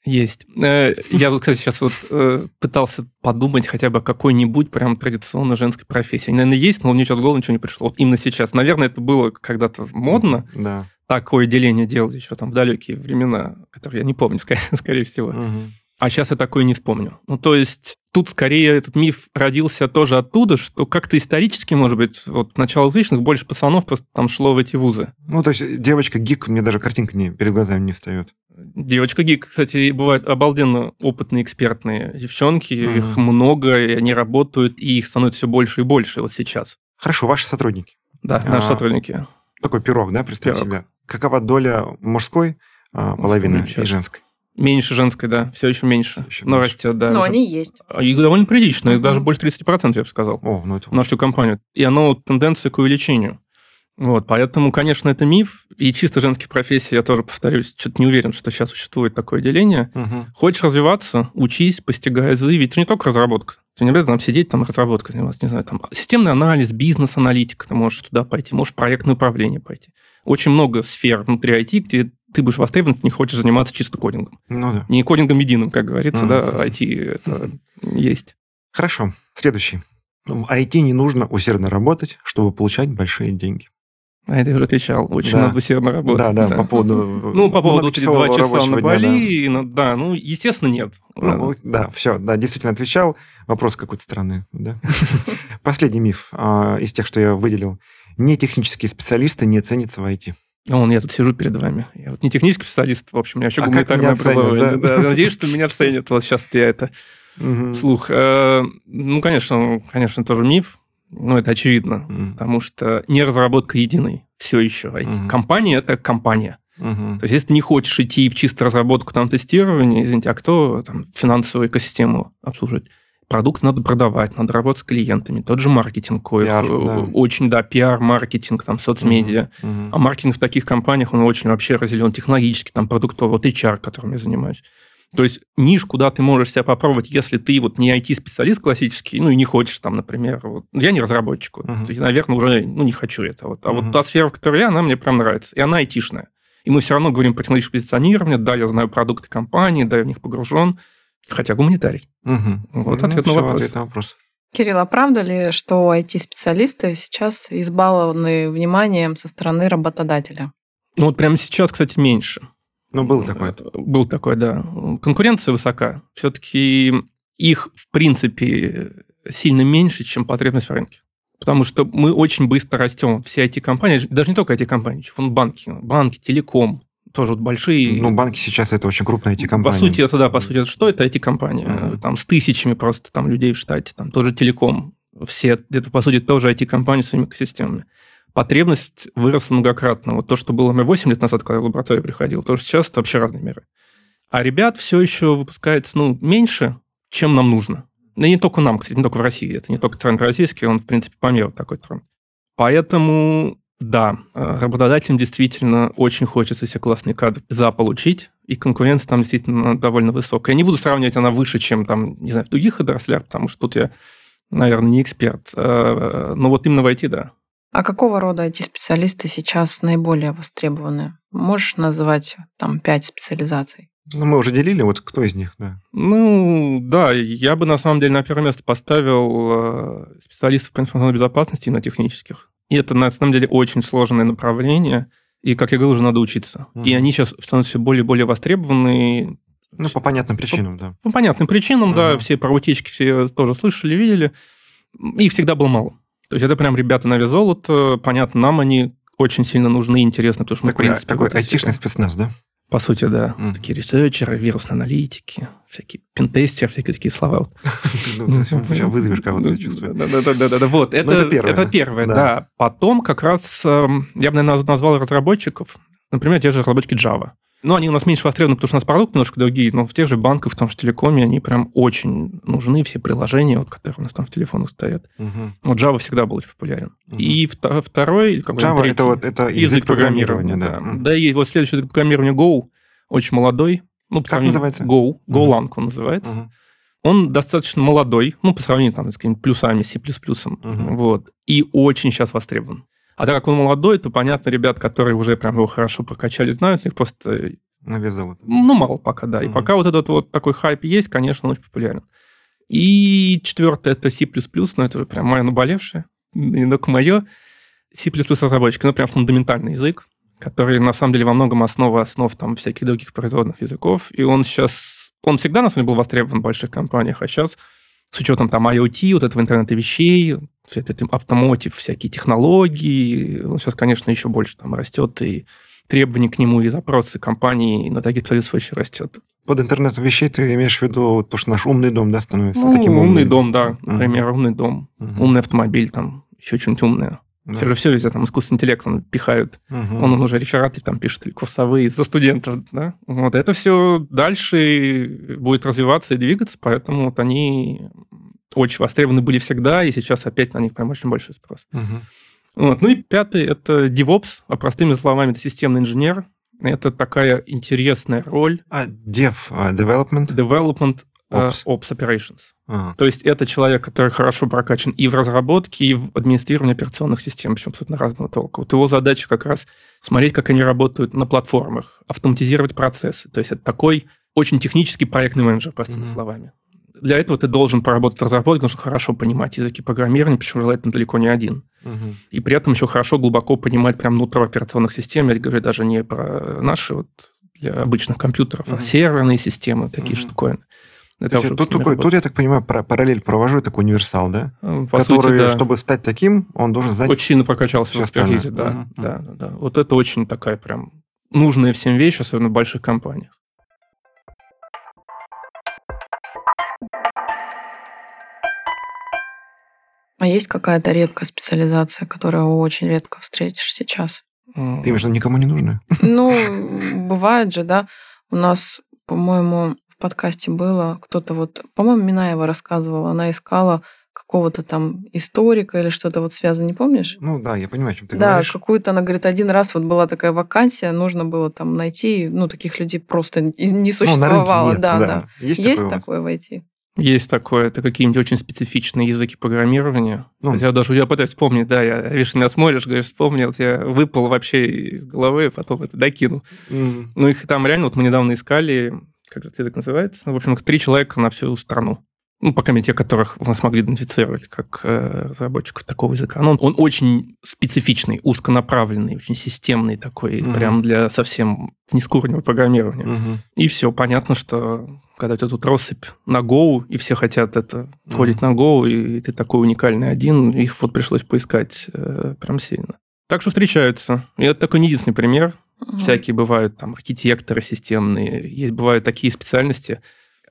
Есть. Э, я вот, кстати, сейчас вот э, пытался подумать хотя бы о какой-нибудь прям традиционно женской профессии. Наверное, есть, но мне сейчас в голову ничего не пришло. Вот именно сейчас. Наверное, это было когда-то модно. Да. Такое деление делать еще там в далекие времена, которые я не помню, скорее, скорее всего. Угу. А сейчас я такое не вспомню. Ну, то есть тут скорее этот миф родился тоже оттуда, что как-то исторически, может быть, вот начало тысячных больше пацанов просто там шло в эти вузы. Ну, то есть девочка-гик, мне даже картинка не, перед глазами не встает. Девочка-гик, кстати, бывают обалденно опытные, экспертные девчонки, mm-hmm. их много, и они работают, и их становится все больше и больше вот сейчас. Хорошо, ваши сотрудники. Да, наши а, сотрудники. Такой пирог, да, представьте пирог. себе. Какова доля мужской а, половины и женской? Меньше женской, да, все еще меньше. Все еще но меньше. растет, да. Но они есть. И довольно прилично, их даже больше 30%, я бы сказал. О, ну это на всю компанию. И оно тенденция к увеличению. Вот, поэтому, конечно, это миф. И чисто женские профессии, я тоже повторюсь, что-то не уверен, что сейчас существует такое деление. Угу. Хочешь развиваться, учись, постигай азы. Ведь это не только разработка. Ты не обязательно там сидеть, там разработкой заниматься, не знаю, там системный анализ, бизнес-аналитика, ты можешь туда пойти, можешь проектное управление пойти. Очень много сфер внутри IT, где ты будешь востребован, ты не хочешь заниматься чисто кодингом. Ну да. Не кодингом единым, как говорится, mm. да, IT это есть. Хорошо. Следующий. IT не нужно усердно работать, чтобы получать большие деньги. А это я уже отвечал. Очень да. надо усердно работать. Да, да, да, по поводу... Ну, по поводу эти два часа на Бали, дня, да. Ну, да, ну, естественно, нет. Ну, да, все, да, действительно отвечал. Вопрос какой-то странный, да. Последний миф а, из тех, что я выделил. Не технические специалисты не ценятся в IT. Он, я тут сижу перед вами. Я вот не технический специалист, в общем, у меня вообще а гуманитарное образование. Да? Да, надеюсь, что меня ценят. Вот сейчас я это слух. Э, ну, конечно, конечно, тоже миф. Ну, это очевидно, mm. потому что не разработка единой все еще. Mm-hmm. Компания – это компания. Mm-hmm. То есть, если ты не хочешь идти в чисто разработку, там, тестирование, извините, а кто там финансовую экосистему обслуживает? Продукт надо продавать, надо работать с клиентами. Тот же маркетинг, пиар, да. очень, да, пиар, маркетинг, там, соцмедиа. Mm-hmm. А маркетинг в таких компаниях, он очень вообще разделен технологически, там, продуктовый, вот HR, которым я занимаюсь. То есть ниш, куда ты можешь себя попробовать, если ты вот не IT-специалист классический, ну и не хочешь там, например, вот, я не разработчик, вот, uh-huh. я, наверное, уже ну, не хочу это. Вот. А uh-huh. вот та сфера, в которой я, она мне прям нравится, и она айтишная. И мы все равно говорим про технологическое позиционирование, да, я знаю продукты компании, да, я в них погружен, хотя гуманитарий. Угу. Вот ответ ну, на вопрос. Ответ на вопрос. Кирилл, а правда ли, что IT-специалисты сейчас избалованы вниманием со стороны работодателя? Ну вот прямо сейчас, кстати, меньше. Ну, был такой. Был такой, да. Конкуренция высока. Все-таки их, в принципе, сильно меньше, чем потребность в рынке. Потому что мы очень быстро растем. Все IT-компании, даже не только IT-компании, вон банки, банки, телеком, тоже вот большие... Ну, банки сейчас это очень крупная IT-компания. По сути, это да, по сути, это что? Это IT-компания. Mm-hmm. Там с тысячами просто там людей в штате, там тоже телеком. Все, это, по сути, тоже IT-компании с своими экосистемами потребность выросла многократно. Вот то, что было меня 8 лет назад, когда я в лабораторию приходил, то, что сейчас, это вообще разные миры. А ребят все еще выпускается ну, меньше, чем нам нужно. Ну, и не только нам, кстати, не только в России. Это не только тренд российский, он, в принципе, по миру такой тренд. Поэтому, да, э, работодателям действительно очень хочется себе классный кадр заполучить, и конкуренция там действительно довольно высокая. Я не буду сравнивать, она выше, чем там, не знаю, в других отраслях, потому что тут я, наверное, не эксперт. Э, но вот именно в IT, да. А какого рода IT-специалисты сейчас наиболее востребованы? Можешь назвать там пять специализаций? Ну, мы уже делили, вот кто из них, да? Ну, да, я бы на самом деле на первое место поставил э, специалистов по информационной безопасности на технических. И это на самом деле очень сложное направление, и, как я говорил, уже надо учиться. Mm. И они сейчас становятся все более и более востребованы. Ну, по понятным причинам, по, да. По понятным причинам, mm. да, все про утечки все тоже слышали, видели. Их всегда было мало. То есть это прям ребята на вес золота. Понятно, нам они очень сильно нужны и интересны, потому что мы, такой, в принципе... Такой айтишный спецназ, да? По сути, да. Mm. Такие ресерчеры, вирусные аналитики, всякие пентестеры, всякие такие слова. Ну, сейчас вызовешь кого-то, чувствую. Да-да-да. Вот, ну, это первое. Это первое, да. Потом как раз эм, я бы, наверное, назвал разработчиков, например, те же разработчики Java. Ну, они у нас меньше востребованы, потому что у нас продукты немножко другие, но в тех же банках, в том же телекоме, они прям очень нужны, все приложения, вот, которые у нас там в телефонах стоят. Угу. Вот Java всегда был очень популярен. Угу. И второй... Java третий, это, вот, это язык, язык программирования, программирования, да. Да, и вот следующий язык программирования Go, очень молодой. Ну, как называется? Go. GoLang угу. он называется. Угу. Он достаточно молодой, ну, по сравнению там, с какими-то плюсами, C++. Угу. Вот. И очень сейчас востребован. А так как он молодой, то, понятно, ребят, которые уже прям его хорошо прокачали, знают, их просто... Навязал это. Ну, мало пока, да. И пока вот этот вот такой хайп есть, конечно, он очень популярен. И четвертое – это C++, но это уже прям мое наболевшее, не только мое. C++ разработчики, ну, прям фундаментальный язык, который, на самом деле, во многом основа основ там всяких других производных языков. И он сейчас... Он всегда, на самом деле, был востребован в больших компаниях, а сейчас с учетом там IoT, вот этого интернета вещей, все это автомотив, всякие технологии, он сейчас, конечно, еще больше там растет, и требования к нему и запросы компании на таких специалистов очень растет. Под интернетом вещей ты имеешь в виду то, что наш умный дом, да, становится ну, таким умным? Умный дом, да, например, uh-huh. умный дом, uh-huh. умный автомобиль, там, еще что-нибудь умное. Да. Сейчас же все везде там искусственный интеллект он пихают. Угу. Он, он уже рефераты там пишет или курсовые за студентов, да. Вот это все дальше будет развиваться и двигаться, поэтому вот они очень востребованы были всегда, и сейчас опять на них прям очень большой спрос. Угу. Вот. Ну и пятый – это DevOps, а простыми словами это системный инженер. Это такая интересная роль. А Dev uh, Development? Development uh, Ops, Ops Operations. Ага. То есть это человек, который хорошо прокачан и в разработке, и в администрировании операционных систем, причем абсолютно разного толка. Вот его задача как раз смотреть, как они работают на платформах, автоматизировать процессы. То есть это такой очень технический проектный менеджер, простыми mm-hmm. словами для этого ты должен поработать в разработке, нужно хорошо понимать языки программирования, причем желательно далеко не один. Угу. И при этом еще хорошо глубоко понимать прям нутро операционных систем. Я говорю даже не про наши вот для обычных компьютеров, угу. а серверные системы, такие угу. штуковины. Это есть, тут, такой, тут, я так понимаю, параллель провожу, такой универсал, да? Э, по Который, сути, да. чтобы стать таким, он должен знать... Очень сильно прокачался в экспертизе, да, угу. да, да, да. Вот это очень такая прям нужная всем вещь, особенно в больших компаниях. А есть какая-то редкая специализация, которую очень редко встретишь сейчас? Ты имеешь в виду никому не нужно? Ну, бывает же, да. У нас, по-моему, в подкасте было кто-то вот, по-моему, Минаева рассказывала, она искала какого-то там историка или что-то вот связано, не помнишь? Ну да, я понимаю, о чем ты да, говоришь. Да, какую-то, она говорит, один раз вот была такая вакансия, нужно было там найти, ну, таких людей просто не существовало. Ну, нет, да, да, да. Есть, Есть такое, такое войти? Есть такое, это какие-нибудь очень специфичные языки программирования. Ну, я даже я пытаюсь вспомнить, да, я, видишь, меня смотришь, говоришь, вспомнил, я выпал вообще из головы, потом это докинул. Mm-hmm. Ну, их там реально, вот мы недавно искали, как же это называется? В общем, три человека на всю страну. Ну, по крайней мере, те, которых мы смогли идентифицировать как э, разработчиков такого языка. Но он, он очень специфичный, узконаправленный, очень системный такой, mm-hmm. прям для совсем низкоуровневого программирования. Mm-hmm. И все, понятно, что когда у тебя тут россыпь на Go, и все хотят это входить mm-hmm. на Go, и ты такой уникальный один, их вот пришлось поискать э, прям сильно. Так что встречаются. И это такой не единственный пример. Mm-hmm. Всякие бывают там архитекторы системные, есть бывают такие специальности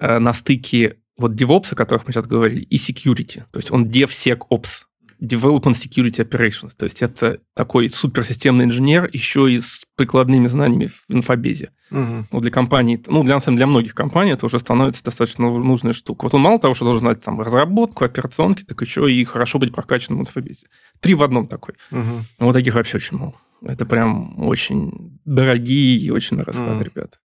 э, на стыке вот DevOps, о которых мы сейчас говорили, и security. То есть он DevSecOps. Development Security Operations. То есть это такой суперсистемный инженер еще и с прикладными знаниями в инфобезе. Угу. Ну, для компаний, ну, для, для многих компаний это уже становится достаточно нужная штука. Вот он мало того, что должен знать там разработку, операционки, так еще и хорошо быть прокачанным в инфобезе. Три в одном такой. Угу. Вот таких вообще очень мало. Это прям очень дорогие и очень на расхват угу. ребята.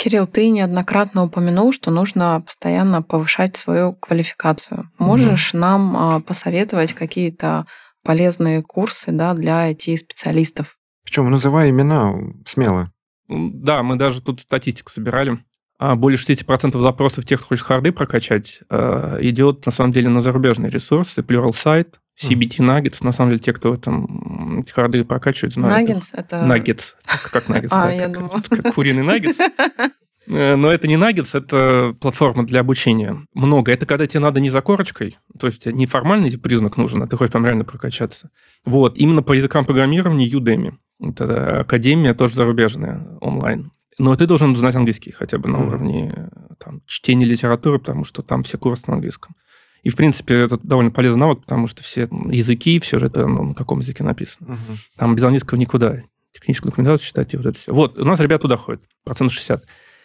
Кирилл, ты неоднократно упомянул, что нужно постоянно повышать свою квалификацию. Можешь mm нам а, посоветовать какие-то полезные курсы да, для IT-специалистов? Причем называй имена смело. Да, мы даже тут статистику собирали. А более 60% запросов тех, кто хочет харды прокачать, а, идет на самом деле на зарубежные ресурсы, Pluralsight, CBT Nuggets, на самом деле, те, кто в этом эти харды прокачивают, знают. Nuggets? Это... Nuggets. Как Nuggets. А, я думала. Как куриный Nuggets. Э, но это не Nuggets, это платформа для обучения. Много. Это когда тебе надо не за корочкой, то есть не формальный признак нужен, а ты хочешь прям реально прокачаться. Вот. Именно по языкам программирования Udemy. Это академия тоже зарубежная, онлайн. Но ты должен знать английский хотя бы на уровне там, чтения литературы, потому что там все курсы на английском. И, в принципе, это довольно полезный навык, потому что все языки, все же это ну, на каком языке написано. Угу. Там без английского никуда. техническую документацию читать и вот это все. Вот, у нас ребята туда ходят, процентов 60.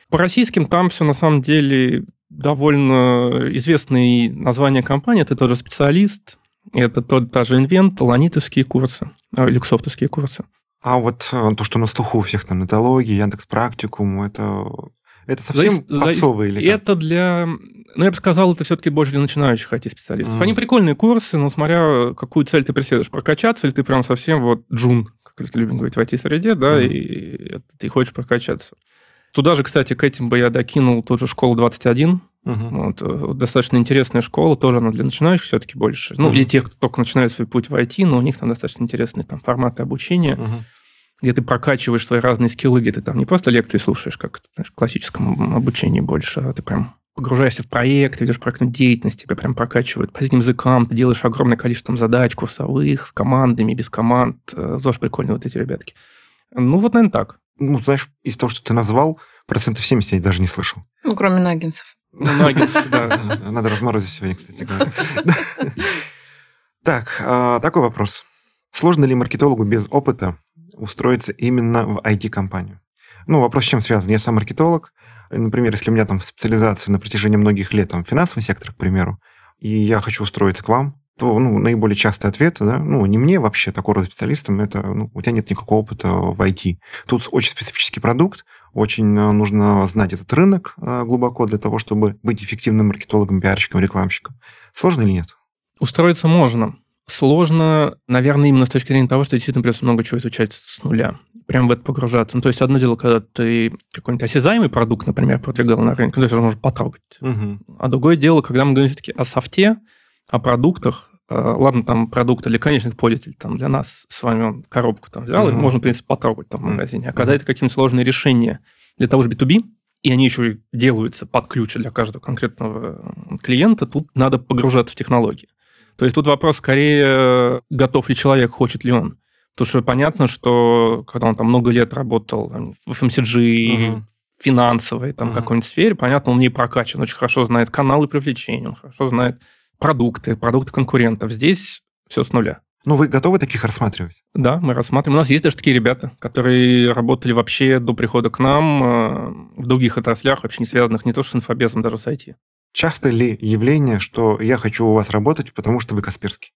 По российским там все на самом деле довольно известные названия компании. Это тот же специалист, это тот, та же инвент, ланитовские курсы, э, люксофтовские курсы. А вот э, то, что на слуху у всех там нетология, Яндекс Практикум, это, это совсем зависит, попсовые или как? Это для... Ну, я бы сказал, это все-таки больше для начинающих IT-специалистов. Mm. Они прикольные курсы, но смотря какую цель ты преследуешь, прокачаться или ты прям совсем вот джун, как это любим говорить в IT-среде, да, mm. и ты хочешь прокачаться. Туда же, кстати, к этим бы я докинул тот же школу 21. Угу. Вот, э, достаточно интересная школа, тоже она для начинающих все-таки больше. Ну, угу. для тех, кто только начинает свой путь в IT, но у них там достаточно интересные там форматы обучения. Угу где ты прокачиваешь свои разные скиллы, где ты там не просто лекции слушаешь, как знаешь, в классическом обучении больше, а ты прям погружаешься в проект, ведешь проектную деятельность, тебя прям прокачивают по этим языкам, ты делаешь огромное количество там, задач курсовых, с командами, без команд. Э, тоже прикольные вот эти ребятки. Ну, вот, наверное, так. Ну, знаешь, из того, что ты назвал, процентов 70 я даже не слышал. Ну, кроме наггинсов. Ну, наггинсов, да. Надо разморозить сегодня, кстати говоря. Так, а, такой вопрос. Сложно ли маркетологу без опыта устроиться именно в IT-компанию? Ну, вопрос с чем связан? Я сам маркетолог. Например, если у меня там специализация на протяжении многих лет, там, финансовый сектор, к примеру, и я хочу устроиться к вам, то ну, наиболее частый ответ, да, ну, не мне вообще, такого рода специалистам, это ну, у тебя нет никакого опыта в IT. Тут очень специфический продукт, очень э, нужно знать этот рынок э, глубоко для того, чтобы быть эффективным маркетологом, пиарщиком, рекламщиком. Сложно или нет? Устроиться можно. Сложно, наверное, именно с точки зрения того, что действительно придется много чего изучать с нуля. Прям в это погружаться. Ну, то есть одно дело, когда ты какой-нибудь осязаемый продукт, например, продвигал на рынке, ну, то есть может потрогать. Угу. А другое дело, когда мы говорим все-таки о софте, о продуктах, э, ладно, там продукты для конечных пользователей, там для нас с вами он коробку там взял, угу. и можно, в принципе, потрогать там в магазине. А угу. когда это какие-то сложные решения для того же B2B, и они еще делаются под ключ для каждого конкретного клиента, тут надо погружаться в технологии. То есть тут вопрос скорее, готов ли человек, хочет ли он. Потому что понятно, что когда он там много лет работал там, в FMCG, угу. финансовой, там, угу. какой-нибудь сфере, понятно, он не прокачан, очень хорошо знает каналы привлечения, он хорошо знает продукты, продукты конкурентов. Здесь все с нуля. Ну, вы готовы таких рассматривать? Да, мы рассматриваем. У нас есть даже такие ребята, которые работали вообще до прихода к нам э, в других отраслях, вообще не связанных не то что с инфобезом, даже с IT. Часто ли явление, что я хочу у вас работать, потому что вы Касперский?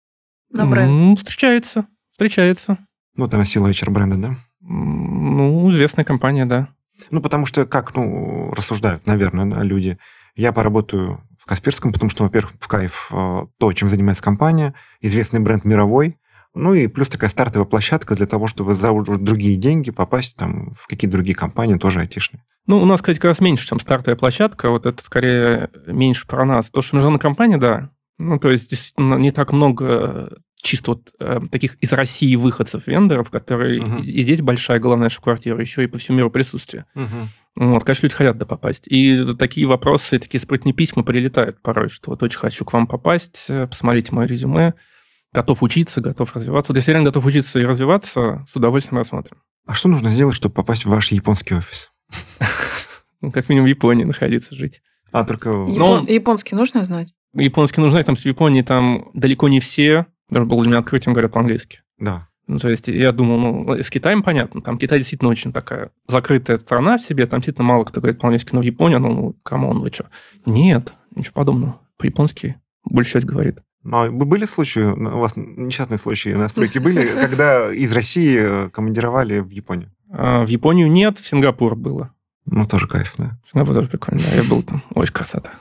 На бренд. Встречается, встречается. Ну, это носила HR-бренда, да? Ну, известная компания, да. Ну, потому что как, ну, рассуждают, наверное, да, люди. Я поработаю в Касперском, потому что, во-первых, в кайф э, то, чем занимается компания, известный бренд мировой, ну и плюс такая стартовая площадка для того, чтобы за другие деньги попасть там, в какие-то другие компании, тоже айтишные. Ну, у нас, кстати, как раз меньше, чем стартовая площадка. Вот это скорее меньше про нас. То, что международная компания, да. Ну, то есть, действительно, не так много чисто вот э, таких из России выходцев вендоров, которые uh-huh. и здесь большая главная шеф-квартира, еще и по всему миру присутствие. Uh-huh. Вот, конечно, люди хотят да попасть. И такие вопросы, такие сплетные письма прилетают порой, что вот очень хочу к вам попасть, э, посмотрите мое резюме, готов учиться, готов развиваться. Вот если реально готов учиться и развиваться, с удовольствием рассмотрим. А что нужно сделать, чтобы попасть в ваш японский офис? Ну, как минимум в Японии находиться, жить. А, только... Япон... Японский нужно знать? Японский нужно знать, там в Японии там далеко не все, даже было для меня открытием, говорят по-английски. Да. Ну, то есть я думал, ну, с Китаем понятно, там Китай действительно очень такая закрытая страна в себе, там действительно мало кто говорит по-английски, но в Японии, ну, ну come on, вы что? Нет, ничего подобного. По-японски большая часть говорит. Но были случаи, у вас несчастные случаи на стройке были, когда из России командировали в Японию? А, в Японию нет, в Сингапур было. Ну, тоже кайф, да. Сингапур тоже прикольно, да, я был там. Очень красота.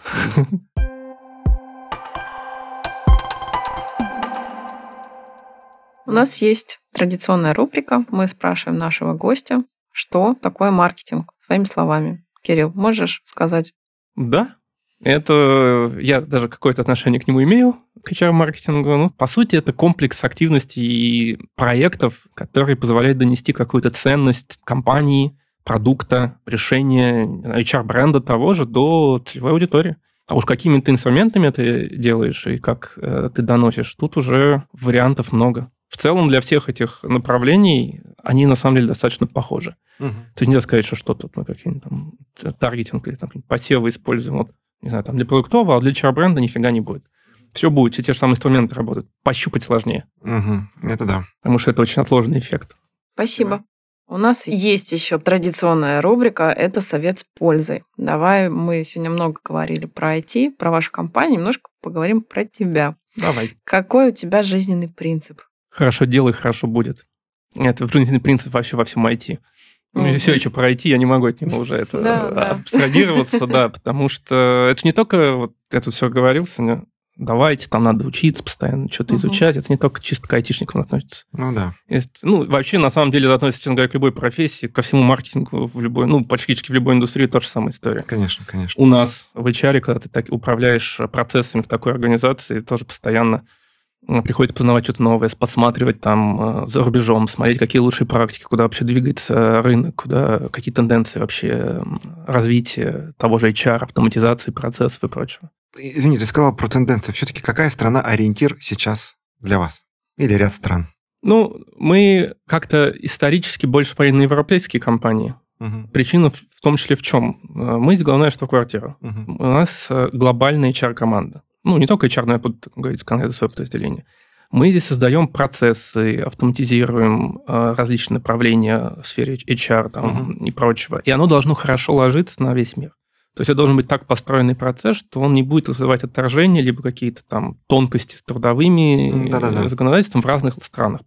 У нас есть традиционная рубрика. Мы спрашиваем нашего гостя, что такое маркетинг, своими словами. Кирилл, можешь сказать? Да, это я даже какое-то отношение к нему имею, к HR-маркетингу. Ну, по сути, это комплекс активностей и проектов, которые позволяют донести какую-то ценность компании, продукта, решения HR-бренда того же до целевой аудитории. А уж какими ты инструментами ты делаешь и как э, ты доносишь, тут уже вариантов много. В целом для всех этих направлений они на самом деле достаточно похожи. Угу. То есть нельзя сказать, что что-то мы какие-нибудь там таргетинг или там посевы используем. Вот, не знаю, там для продуктового, а для HR-бренда нифига не будет. Все будет, все те же самые инструменты работают. Пощупать сложнее. Угу. Это да. Потому что это очень отложенный эффект. Спасибо. У нас есть еще традиционная рубрика «Это совет с пользой». Давай, мы сегодня много говорили про IT, про вашу компанию, немножко поговорим про тебя. Давай. Какой у тебя жизненный принцип? Хорошо делай, хорошо будет. Это жизненный принцип вообще во всем IT. Ну, все еще про IT, я не могу от него уже это да. абстрагироваться, да, потому что это же не только, вот я тут все говорил сегодня, давайте, там надо учиться постоянно, что-то изучать, это не только чисто к айтишникам относится. Ну да. Есть- ну, вообще, на самом деле, это относится, честно говоря, к любой профессии, ко всему маркетингу в любой, ну, практически в любой индустрии тоже самая история. Конечно, конечно. У нас в HR, когда ты так управляешь процессами в такой организации, тоже постоянно э, приходится познавать что-то новое, подсматривать там э, за рубежом, смотреть, какие лучшие практики, куда вообще двигается рынок, куда какие тенденции вообще развития того же HR, автоматизации процессов и прочего. Извини, ты сказал про тенденции. Все-таки какая страна ориентир сейчас для вас? Или ряд стран? Ну, мы как-то исторически больше пошли на европейские компании. Мгм, Причина в том числе в чем? Э, Мы есть главная штаб-квартира. мгм. У нас э, глобальная HR-команда. Ну, не только HR, но я буду говорить конкретно свое подразделение. Мы здесь создаем процессы, автоматизируем э, различные направления в сфере HR там, и прочего. И оно должно хорошо ложиться на весь мир. То есть это должен быть так построенный процесс, что он не будет вызывать отторжения, либо какие-то там тонкости с трудовыми да-да-да. э, законодательством в разных странах.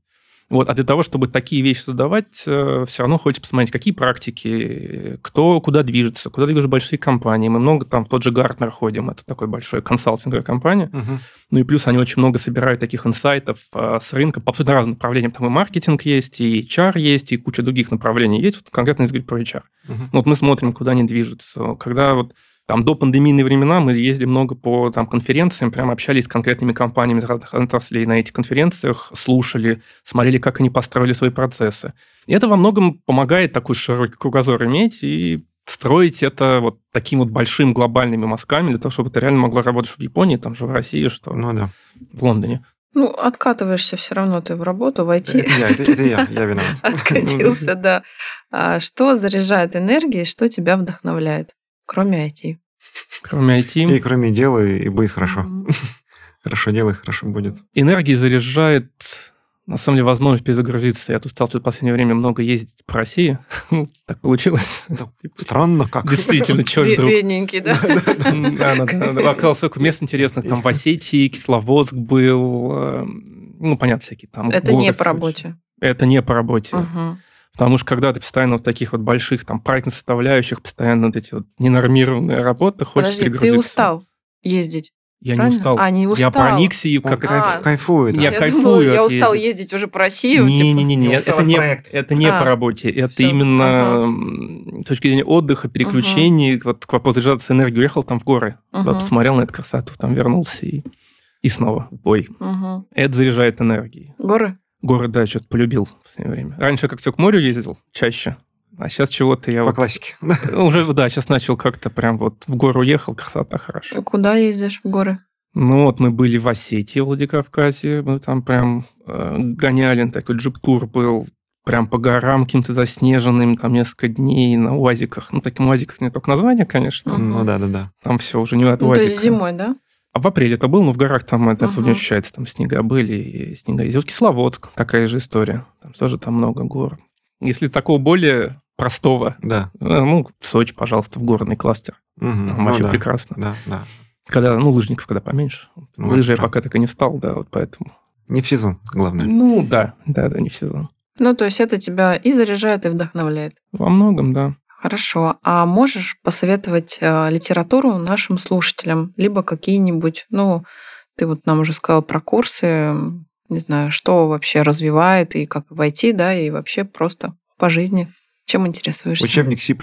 Вот, а для того, чтобы такие вещи создавать, все равно хочется посмотреть, какие практики, кто куда движется, куда движутся большие компании. Мы много там в тот же Гартнер ходим, это такой большой консалтинговая компания. Мгм. Ну и плюс они очень много собирают таких инсайтов а, с рынка по абсолютно разным направлениям. Там и маркетинг есть, и HR есть, и куча других направлений есть. Вот конкретно если говорить про HR. Ну, вот мы смотрим, куда они движутся. Когда вот там до пандемийные времена мы ездили много по там, конференциям, прям общались с конкретными компаниями из разных отраслей на этих конференциях, слушали, смотрели, как они построили свои процессы. И это во многом помогает такой широкий кругозор иметь и строить это вот таким вот большим глобальными мазками для того, чтобы это реально могло работать в Японии, там же в России, что Ну да. в Лондоне. Ну, откатываешься все равно ты в работу, войти. Это я, это, это я, я виноват. Откатился, да. А Что заряжает энергией, что тебя вдохновляет, кроме IT? Кроме IT, И кроме дела, и будет хорошо. Хорошо делай, хорошо будет. энергии заряжает, на самом деле, возможность перезагрузиться. Я тут стал тут в последнее время много ездить по России. Ну, так получилось. Да, Странно как. Действительно, Бе- вдруг. Бедненький, да? Да, да, да, да. Оказалось, сколько мест интересных. Там в Осетии, Кисловодск был. э, Ну, понятно, всякие там. Это не по работе. Это не по работе. Мгм. Потому что когда ты постоянно в таких вот больших там проектных составляющих, постоянно вот эти вот ненормированные работы, хочется Подожди, перегрузиться. ты устал ездить, Я не правильно? устал. А, не устал. Я проникся и Он как кайф- А. кайфует. да. Я Я кайфую думала, я устал ездить. ездить уже по России. типа. Не-не-не, Не это устал от не, это не А. по работе. Это Всё, именно ага. с точки зрения отдыха, переключений, вот к вопросу реализации энергии. Уехал там в горы, да, посмотрел на эту красоту, там вернулся и, и снова бой. Мгм. Это заряжает энергией. Горы? Горы, да, что-то полюбил в последнее время. Раньше как-то к морю ездил чаще, а сейчас чего-то я По вот... классике. Уже, да, сейчас начал как-то прям вот в гору ехал, красота хорошо. Куда ездишь в горы? Ну вот мы были в Осетии, в Владикавказе, мы там прям э, гоняли, такой джип-тур был, прям по горам каким-то заснеженным, там несколько дней на УАЗиках. Ну, таким УАЗиках не только название, конечно. Ну да, да, да. там все уже не от Ну, то УАЗика. есть зимой, да? А в апреле это был, но в горах там это особо не ощущается, там снега были, и снега ездил. Кисловодск, такая же история, там тоже там много гор. Если такого более простого, Да. э, ну, в Сочи, пожалуйста, в горный кластер. Мгм. Там Ну вообще да. прекрасно. Да, да. Когда, ну, лыжников когда поменьше. Ну, Лыжи я пока так и не стал, да, вот поэтому. Не в сезон, главное. Ну, да, да, да, не в сезон. Ну, то есть это тебя и заряжает, и вдохновляет. Во многом, да. Хорошо. А можешь посоветовать э, литературу нашим слушателям? Либо какие-нибудь, ну, ты вот нам уже сказал про курсы, не знаю, что вообще развивает и как войти, да, и вообще просто по жизни. Чем интересуешься? Учебник C++?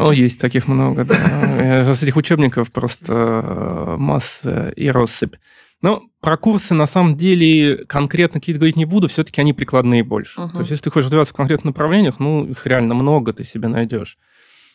О, есть таких много, да. Э, С этих учебников просто э, масса и россыпь. Но про курсы, на самом деле, конкретно какие-то говорить не буду, все-таки они прикладные больше. Мгм. То есть, если ты хочешь развиваться в конкретных направлениях, ну, их реально много ты себе найдешь.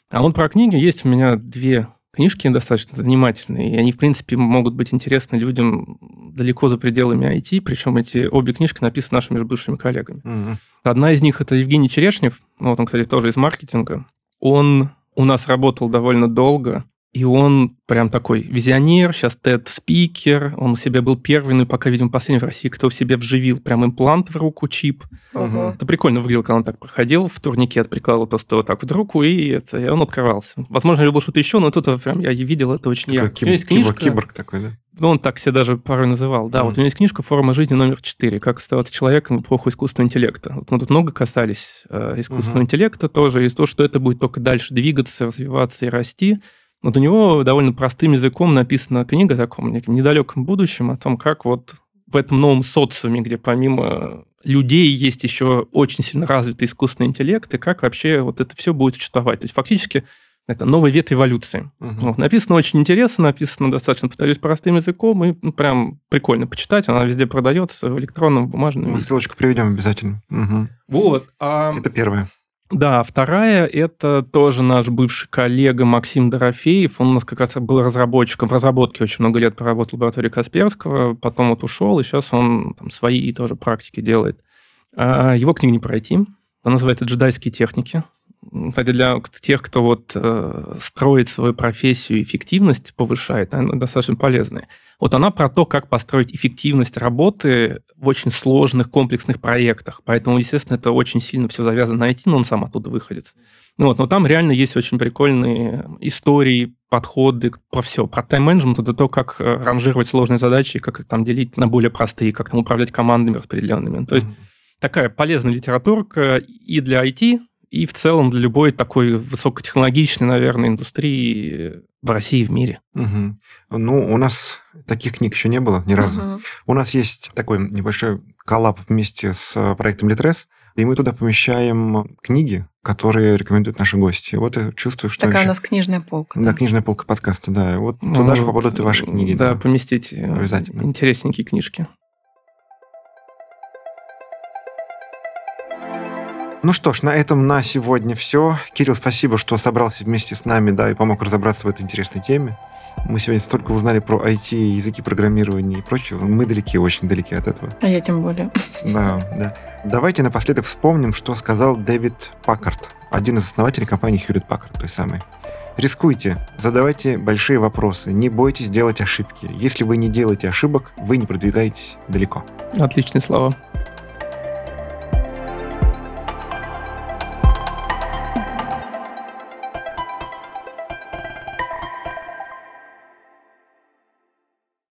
А вот про книги есть у меня две книжки достаточно занимательные, и они, в принципе, могут быть интересны людям далеко за пределами IT, причем эти обе книжки написаны нашими же бывшими коллегами. Мгм. Одна из них это Евгений Черешнев, вот он, кстати, тоже из маркетинга. Он у нас работал довольно долго, И он прям такой визионер, сейчас TED-спикер, он у себя был первый, ну и пока, видимо, последний в России, кто в себе вживил прям имплант в руку, чип. Угу. Это прикольно выглядело, когда он так проходил, в турникет прикладывал просто вот так в руку, и, это, и он открывался. Возможно, был что-то еще, но тут прям я видел это очень такой ярко. Киб- есть книжка, киборг такой, да? Ну, он так себя даже порой называл. Да, mm. вот у него есть книжка «Форма жизни номер 4. Как оставаться человеком в эпоху искусственного интеллекта». Вот мы тут много касались э, искусственного mm-hmm. интеллекта тоже, и то, что это будет только дальше двигаться, развиваться и расти. Вот у него довольно простым языком написана книга о таком неком недалеком будущем, о том, как вот в этом новом социуме, где помимо людей есть еще очень сильно развитый искусственный интеллект, и как вообще вот это все будет существовать. То есть фактически это новый ветвь эволюции. Угу. Вот, написано очень интересно, написано достаточно, повторюсь, простым языком, и ну, прям прикольно почитать. Она везде продается в электронном, бумажном. Мы ссылочку приведем обязательно. Угу. Вот. А... Это первое. Да, вторая – это тоже наш бывший коллега Максим Дорофеев. Он у нас как раз был разработчиком, в разработке очень много лет проработал в лаборатории Касперского, потом вот ушел, и сейчас он там, свои тоже практики делает. А его книга не пройти. Она называется «Джедайские техники». Кстати, для тех, кто вот э, строит свою профессию, эффективность повышает, она достаточно полезная. Вот она про то, как построить эффективность работы в очень сложных, комплексных проектах. Поэтому, естественно, это очень сильно все завязано на IT, но он сам оттуда выходит. Ну вот, но там реально есть очень прикольные истории, подходы про все. Про тайм-менеджмент это то, как э, ранжировать сложные задачи, как их там делить на более простые, как там управлять командами распределенными. То есть mm-hmm. такая полезная литературка и для IT, и в целом для любой такой высокотехнологичной, наверное, индустрии в России и в мире. Угу. Ну, у нас таких книг еще не было ни разу. Угу. У нас есть такой небольшой коллаб вместе с проектом Литрес, и мы туда помещаем книги, которые рекомендуют наши гости. Вот я чувствую, что... Такая еще... у нас книжная полка. Да, да, книжная полка подкаста, да. Вот ну, туда же попадут и ваши книги. Да, да. поместите Обязательно. интересненькие книжки. Ну что ж, на этом на сегодня все. Кирилл, спасибо, что собрался вместе с нами, да, и помог разобраться в этой интересной теме. Мы сегодня столько узнали про IT, языки программирования и прочее. Мы далеки, очень далеки от этого. А я тем более. Да, да. Давайте напоследок вспомним, что сказал Дэвид Паккарт, один из основателей компании Hewlett Packard, той самой. Рискуйте, задавайте большие вопросы, не бойтесь делать ошибки. Если вы не делаете ошибок, вы не продвигаетесь далеко. Отличные слова.